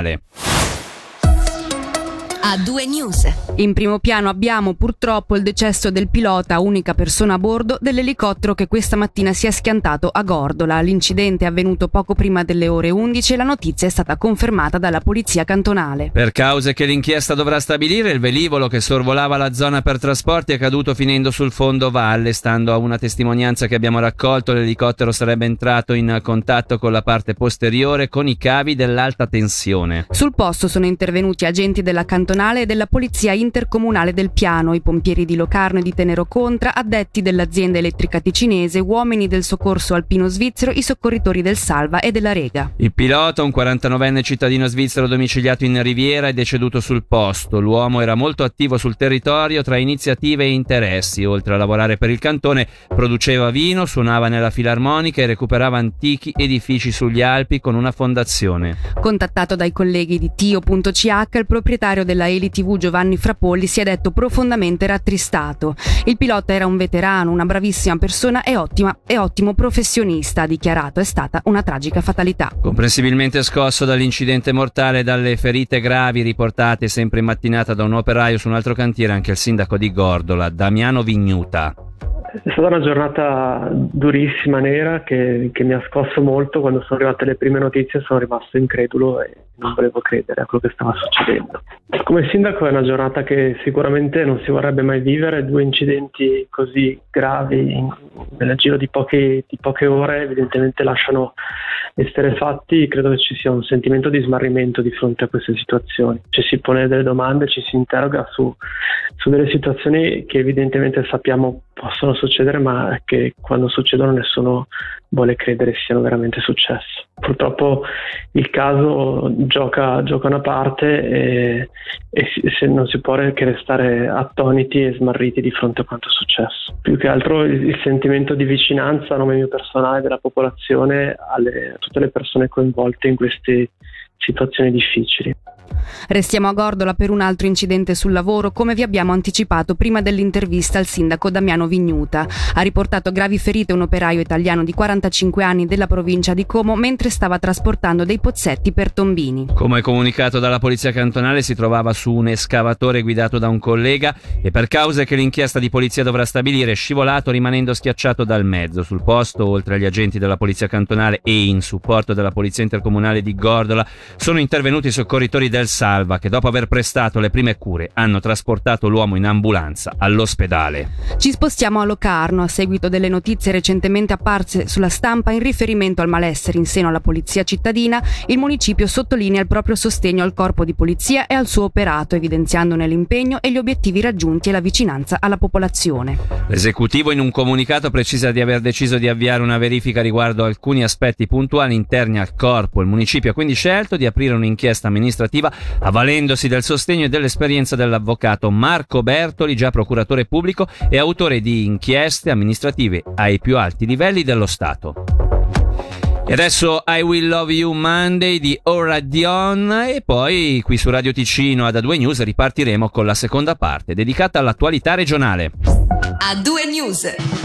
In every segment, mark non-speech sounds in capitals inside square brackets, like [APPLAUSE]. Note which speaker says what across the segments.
Speaker 1: Vale. A due news.
Speaker 2: In primo piano abbiamo purtroppo il decesso del pilota, unica persona a bordo, dell'elicottero che questa mattina si è schiantato a Gordola. L'incidente è avvenuto poco prima delle ore 11 e la notizia è stata confermata dalla polizia cantonale.
Speaker 3: Per cause che l'inchiesta dovrà stabilire, il velivolo che sorvolava la zona per trasporti è caduto finendo sul fondo valle. Stando a una testimonianza che abbiamo raccolto, l'elicottero sarebbe entrato in contatto con la parte posteriore con i cavi dell'alta tensione.
Speaker 2: Sul posto sono intervenuti agenti della cantonale Nazionale e della Polizia Intercomunale del Piano, i pompieri di Locarno e di Tenero Contra, addetti dell'azienda elettrica ticinese, uomini del soccorso alpino svizzero, i soccorritori del Salva e della Rega.
Speaker 3: Il pilota, un 49enne cittadino svizzero domiciliato in Riviera, è deceduto sul posto. L'uomo era molto attivo sul territorio tra iniziative e interessi. Oltre a lavorare per il cantone, produceva vino, suonava nella filarmonica e recuperava antichi edifici sugli Alpi con una fondazione.
Speaker 2: Contattato dai colleghi di Tio.ch, il proprietario della Eli TV Giovanni Frapolli si è detto profondamente rattristato. Il pilota era un veterano, una bravissima persona e, ottima, e ottimo professionista, ha dichiarato. È stata una tragica fatalità.
Speaker 3: Comprensibilmente scosso dall'incidente mortale e dalle ferite gravi riportate sempre in mattinata da un operaio su un altro cantiere, anche il sindaco di Gordola, Damiano Vignuta.
Speaker 4: È stata una giornata durissima, nera, che, che, mi ha scosso molto. Quando sono arrivate le prime notizie sono rimasto incredulo e non volevo credere a quello che stava succedendo. Come sindaco è una giornata che sicuramente non si vorrebbe mai vivere, due incidenti così gravi in, nel giro di poche, di poche ore evidentemente lasciano esterefatti, credo che ci sia un sentimento di smarrimento di fronte a queste situazioni. Ci si pone delle domande, ci si interroga su, su delle situazioni che evidentemente sappiamo possono succedere, ma che quando succedono nessuno vuole credere siano veramente successe. Purtroppo il caso gioca, gioca una parte e, e se non si può che restare attoniti e smarriti di fronte a quanto è successo. Più che altro il, il sentimento di vicinanza a nome mio personale della popolazione alle, a tutte le persone coinvolte in queste situazioni difficili.
Speaker 2: Restiamo a Gordola per un altro incidente sul lavoro, come vi abbiamo anticipato prima dell'intervista al sindaco Damiano Vignuta. Ha riportato gravi ferite un operaio italiano di 45 anni della provincia di Como mentre stava trasportando dei pozzetti per tombini.
Speaker 3: Come comunicato dalla polizia cantonale, si trovava su un escavatore guidato da un collega e per cause che l'inchiesta di polizia dovrà stabilire è scivolato rimanendo schiacciato dal mezzo. Sul posto, oltre agli agenti della polizia cantonale e in supporto della polizia intercomunale di Gordola, sono intervenuti i soccorritori del Salva che dopo aver prestato le prime cure hanno trasportato l'uomo in ambulanza all'ospedale.
Speaker 2: Ci spostiamo a Locarno a seguito delle notizie recentemente apparse sulla stampa in riferimento al malessere in seno alla polizia cittadina. Il municipio sottolinea il proprio sostegno al corpo di polizia e al suo operato, evidenziandone l'impegno e gli obiettivi raggiunti e la vicinanza alla popolazione.
Speaker 3: L'esecutivo in un comunicato precisa di aver deciso di avviare una verifica riguardo alcuni aspetti puntuali interni al corpo. Il municipio ha quindi scelto di aprire un'inchiesta amministrativa avvalendosi del sostegno e dell'esperienza dell'avvocato Marco Bertoli, già procuratore pubblico e autore di inchieste amministrative ai più alti livelli dello Stato. E adesso I Will Love You Monday di Ora Dion e poi qui su Radio Ticino ad A2 News ripartiremo con la seconda parte dedicata all'attualità regionale.
Speaker 1: A2 News.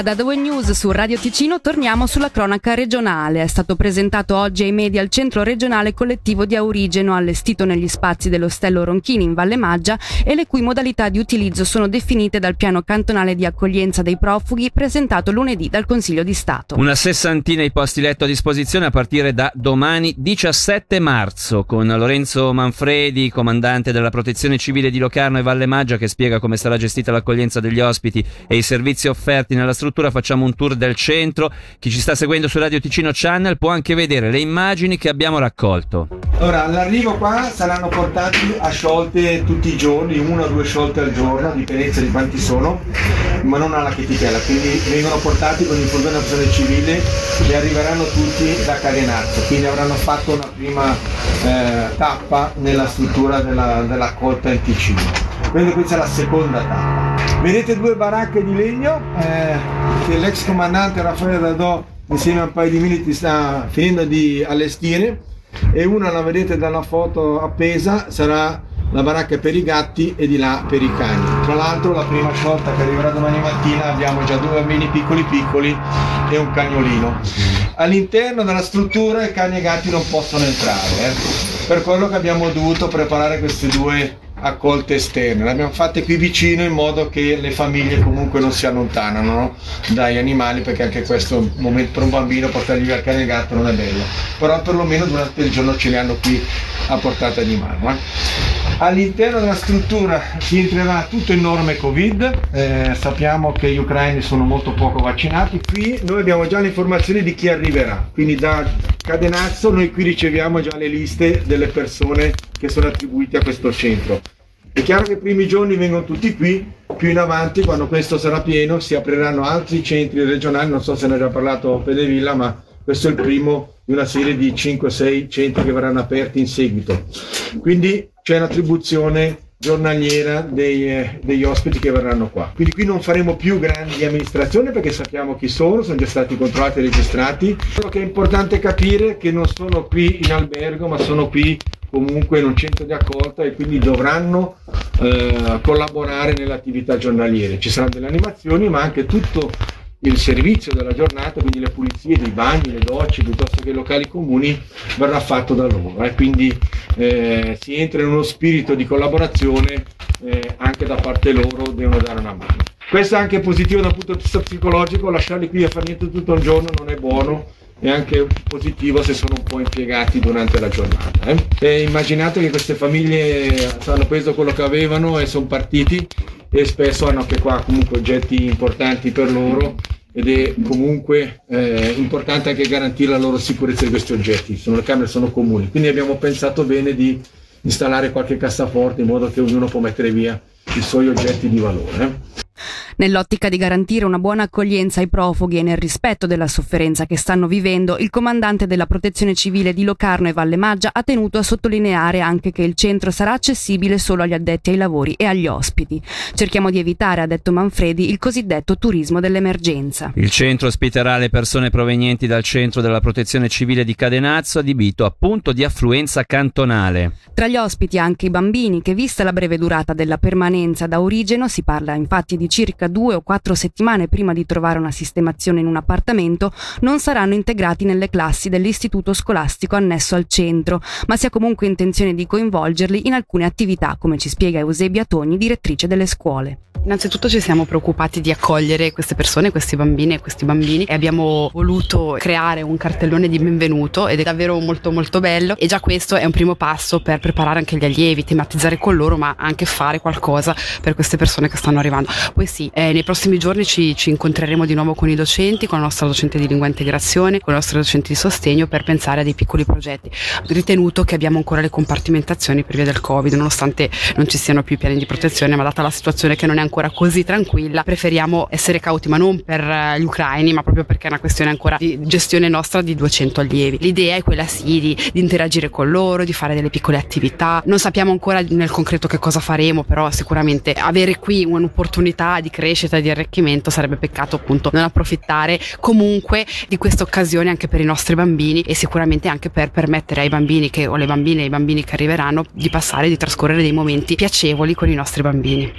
Speaker 2: Ad A2 News su Radio Ticino torniamo sulla cronaca regionale. È stato presentato oggi ai media il centro regionale collettivo di Aurigeno allestito negli spazi dell'Ostello Ronchini in Valle Maggia e le cui modalità di utilizzo sono definite dal piano cantonale di accoglienza dei profughi presentato lunedì dal Consiglio di Stato.
Speaker 3: Una sessantina di posti letto a disposizione a partire da domani 17 marzo con Lorenzo Manfredi, comandante della Protezione Civile di Locarno e Valle Maggia che spiega come sarà gestita l'accoglienza degli ospiti e i servizi offerti nella struttura facciamo un tour del centro. Chi ci sta seguendo su Radio Ticino Channel può anche vedere le immagini che abbiamo raccolto.
Speaker 5: Ora, all'arrivo qua saranno portati a sciolte tutti i giorni, una o due sciolte al giorno, a dipendenza di quanti sono, ma non alla chetichella, quindi vengono portati con informazione civile e arriveranno tutti da Cadenazzo, quindi avranno fatto una prima eh, tappa nella struttura della, dell'accolta in Ticino. Quindi questa è la seconda tappa. Vedete due baracche di legno eh, che l'ex comandante Raffaele Dadò insieme a un paio di militi sta finendo di allestire e una la vedete dalla foto appesa sarà la baracca per i gatti e di là per i cani. Tra l'altro la prima sciolta che arriverà domani mattina abbiamo già due bambini piccoli piccoli e un cagnolino. All'interno della struttura i cani e i gatti non possono entrare, eh? per quello che abbiamo dovuto preparare queste due accolte esterne. Le abbiamo fatte qui vicino in modo che le famiglie comunque non si allontanano no? dagli animali perché anche questo momento per un bambino portargli via il cane e il gatto non è bello. Però perlomeno durante il giorno ce li hanno qui a portata di mano. Eh? All'interno della struttura si entrerà tutto in norme Covid, eh, sappiamo che gli ucraini sono molto poco vaccinati, qui noi abbiamo già le informazioni di chi arriverà, quindi da Cadenazzo noi qui riceviamo già le liste delle persone che sono attribuite a questo centro. È chiaro che i primi giorni vengono tutti qui, più in avanti quando questo sarà pieno si apriranno altri centri regionali, non so se ne ha già parlato Pedevilla, ma questo è il primo di una serie di 5-6 centri che verranno aperti in seguito. Quindi c'è un'attribuzione giornaliera dei, eh, degli ospiti che verranno qua. Quindi qui non faremo più grandi amministrazioni perché sappiamo chi sono, sono già stati controllati e registrati. Quello che è importante capire è che non sono qui in albergo, ma sono qui comunque in un centro di accolta e quindi dovranno eh, collaborare nelle attività giornaliere. Ci saranno delle animazioni, ma anche tutto il servizio della giornata, quindi le pulizie dei bagni, le docce, piuttosto che i locali comuni, verrà fatto da loro. Eh? Quindi eh, si entra in uno spirito di collaborazione eh, anche da parte loro, devono dare una mano. Questo è anche positivo dal punto di vista psicologico, lasciarli qui a fare niente tutto il giorno non è buono, è anche positivo se sono un po' impiegati durante la giornata. Eh? immaginate che queste famiglie hanno preso quello che avevano e sono partiti e spesso hanno anche qua comunque oggetti importanti per loro ed è comunque eh, importante anche garantire la loro sicurezza di questi oggetti, sono, le camere sono comuni, quindi abbiamo pensato bene di installare qualche cassaforte in modo che ognuno può mettere via i suoi oggetti di valore.
Speaker 2: Nell'ottica di garantire una buona accoglienza ai profughi e nel rispetto della sofferenza che stanno vivendo, il comandante della Protezione Civile di Locarno e Valle Maggia ha tenuto a sottolineare anche che il centro sarà accessibile solo agli addetti ai lavori e agli ospiti. Cerchiamo di evitare, ha detto Manfredi, il cosiddetto turismo dell'emergenza.
Speaker 3: Il centro ospiterà le persone provenienti dal centro della Protezione Civile di Cadenazzo, adibito a punto di affluenza cantonale.
Speaker 2: Tra gli ospiti anche i bambini che, vista la breve durata della permanenza da origine, si parla infatti di circa due o quattro settimane prima di trovare una sistemazione in un appartamento, non saranno integrati nelle classi dell'istituto scolastico annesso al centro, ma si ha comunque intenzione di coinvolgerli in alcune attività, come ci spiega Eusebia Togni, direttrice delle scuole.
Speaker 6: Innanzitutto ci siamo preoccupati di accogliere queste persone, questi bambini e questi bambini e abbiamo voluto creare un cartellone di benvenuto ed è davvero molto molto bello e già questo è un primo passo per preparare anche gli allievi, tematizzare con loro ma anche fare qualcosa per queste persone che stanno arrivando. Poi sì, eh, nei prossimi giorni ci, ci, incontreremo di nuovo con i docenti, con la nostra docente di lingua integrazione, con i nostri docenti di sostegno per pensare a dei piccoli progetti. Ritenuto che abbiamo ancora le compartimentazioni per via del Covid, nonostante non ci siano più piani di protezione, ma data la situazione che non è ancora così tranquilla, preferiamo essere cauti, ma non per eh, gli ucraini, ma proprio perché è una questione ancora di gestione nostra di 200 allievi. L'idea è quella sì di, di interagire con loro, di fare delle piccole attività. Non sappiamo ancora nel concreto che cosa faremo, però sicuramente avere qui un'opportunità di crescita, di arricchimento sarebbe peccato appunto non approfittare comunque di questa occasione anche per i nostri bambini e sicuramente anche per permettere ai bambini che, o le bambine e ai bambini che arriveranno di passare, di trascorrere dei momenti piacevoli con i nostri bambini.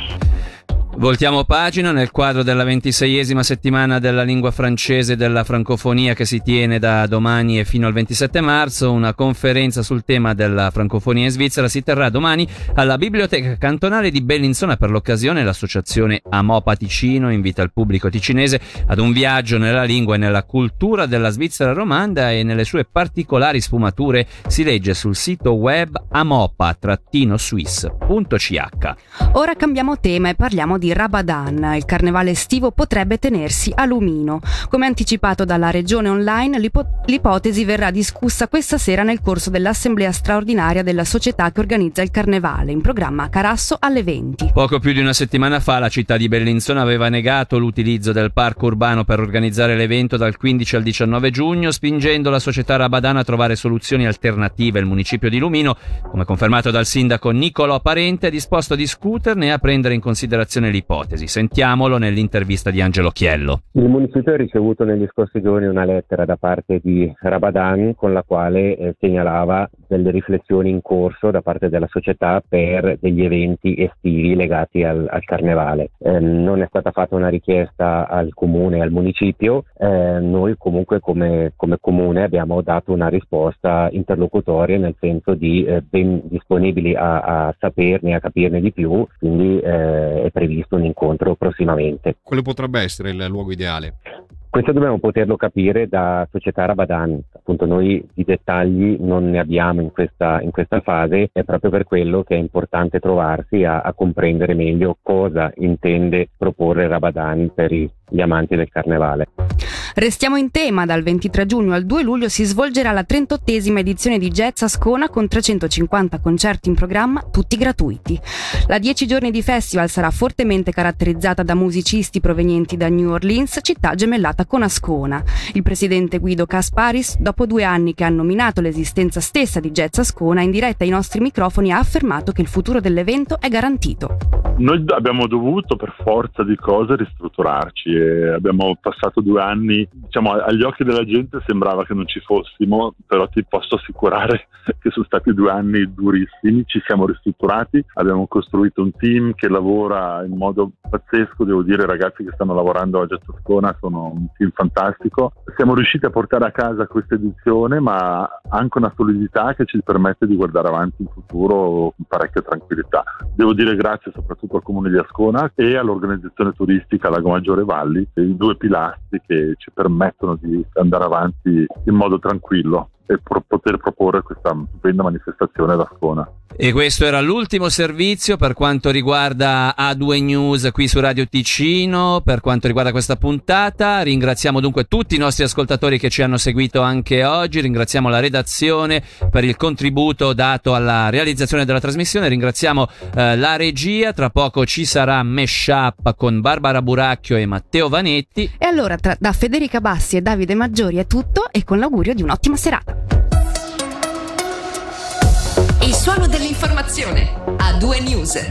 Speaker 3: Voltiamo pagina nel quadro della ventiseiesima settimana della lingua francese e della francofonia che si tiene da domani e fino al 27 marzo. Una conferenza sul tema della francofonia in Svizzera si terrà domani alla Biblioteca Cantonale di Bellinzona. Per l'occasione l'associazione Amopa Ticino invita il pubblico ticinese ad un viaggio nella lingua e nella cultura della Svizzera romanda e nelle sue particolari sfumature si legge sul sito web amopa-swiss.ch.
Speaker 2: Ora cambiamo tema e parliamo di Rabadan. Il carnevale estivo potrebbe tenersi a Lumino. Come anticipato dalla regione online, l'ipo- l'ipotesi verrà discussa questa sera nel corso dell'assemblea straordinaria della società che organizza il carnevale, in programma a Carasso alle 20.
Speaker 3: Poco più di una settimana fa la città di Bellinzona aveva negato l'utilizzo del parco urbano per organizzare l'evento dal 15 al 19 giugno, spingendo la società Rabadan a trovare soluzioni alternative. Il municipio di Lumino, come confermato dal sindaco Niccolò Parente, è disposto a discuterne e a prendere in considerazione l'ipotesi. Sentiamolo nell'intervista di Angelo Chiello.
Speaker 7: Il municipio ha ricevuto negli scorsi giorni una lettera da parte di Rabadan con la quale eh, segnalava delle riflessioni in corso da parte della società per degli eventi estivi legati al, al carnevale. Eh, non è stata fatta una richiesta al comune e al municipio, eh, noi comunque come, come, comune abbiamo dato una risposta interlocutoria nel senso di eh, ben disponibili a, a saperne, a capirne di più, quindi eh, è previsto previsto un incontro prossimamente.
Speaker 8: Quale potrebbe essere il luogo ideale?
Speaker 7: Questo dobbiamo poterlo capire da società Rabadan, appunto noi i dettagli non ne abbiamo in questa, in questa fase, è proprio per quello che è importante trovarsi a, a comprendere meglio cosa intende proporre Rabadan per gli amanti del carnevale.
Speaker 2: Restiamo in tema, dal 23 giugno al 2 luglio si svolgerà la 38esima edizione di Jazz Ascona con 350 concerti in programma, tutti gratuiti. La 10 giorni di festival sarà fortemente caratterizzata da musicisti provenienti da New Orleans, città gemellata con Ascona. Il presidente Guido Casparis, dopo due anni che ha nominato l'esistenza stessa di Jazz Ascona, in diretta ai nostri microfoni ha affermato che il futuro dell'evento è garantito.
Speaker 9: Noi abbiamo dovuto per forza di cose ristrutturarci e abbiamo passato due anni, diciamo, agli occhi della gente sembrava che non ci fossimo, però ti posso assicurare [LAUGHS] che sono stati due anni durissimi, ci siamo ristrutturati, abbiamo costruito un team che lavora in modo pazzesco, devo dire i ragazzi che stanno lavorando a Gettascona sono un team fantastico. Siamo riusciti a portare a casa questa edizione, ma anche una solidità che ci permette di guardare avanti in futuro con parecchia tranquillità. Devo dire grazie soprattutto al comune di Ascona e all'organizzazione turistica Lago Maggiore Valli, i due pilastri che ci permettono di andare avanti in modo tranquillo e pro- poter proporre questa stupenda manifestazione ad Ascona.
Speaker 3: E questo era l'ultimo servizio per quanto riguarda A2 News qui su Radio Ticino, per quanto riguarda questa puntata. Ringraziamo dunque tutti i nostri ascoltatori che ci hanno seguito anche oggi, ringraziamo la redazione per il contributo dato alla realizzazione della trasmissione, ringraziamo eh, la regia, tra poco ci sarà Mesh Up con Barbara Buracchio e Matteo Vanetti.
Speaker 2: E allora tra, da Federica Bassi e Davide Maggiori è tutto e con l'augurio di un'ottima serata.
Speaker 1: Il suono dell'informazione. A due news.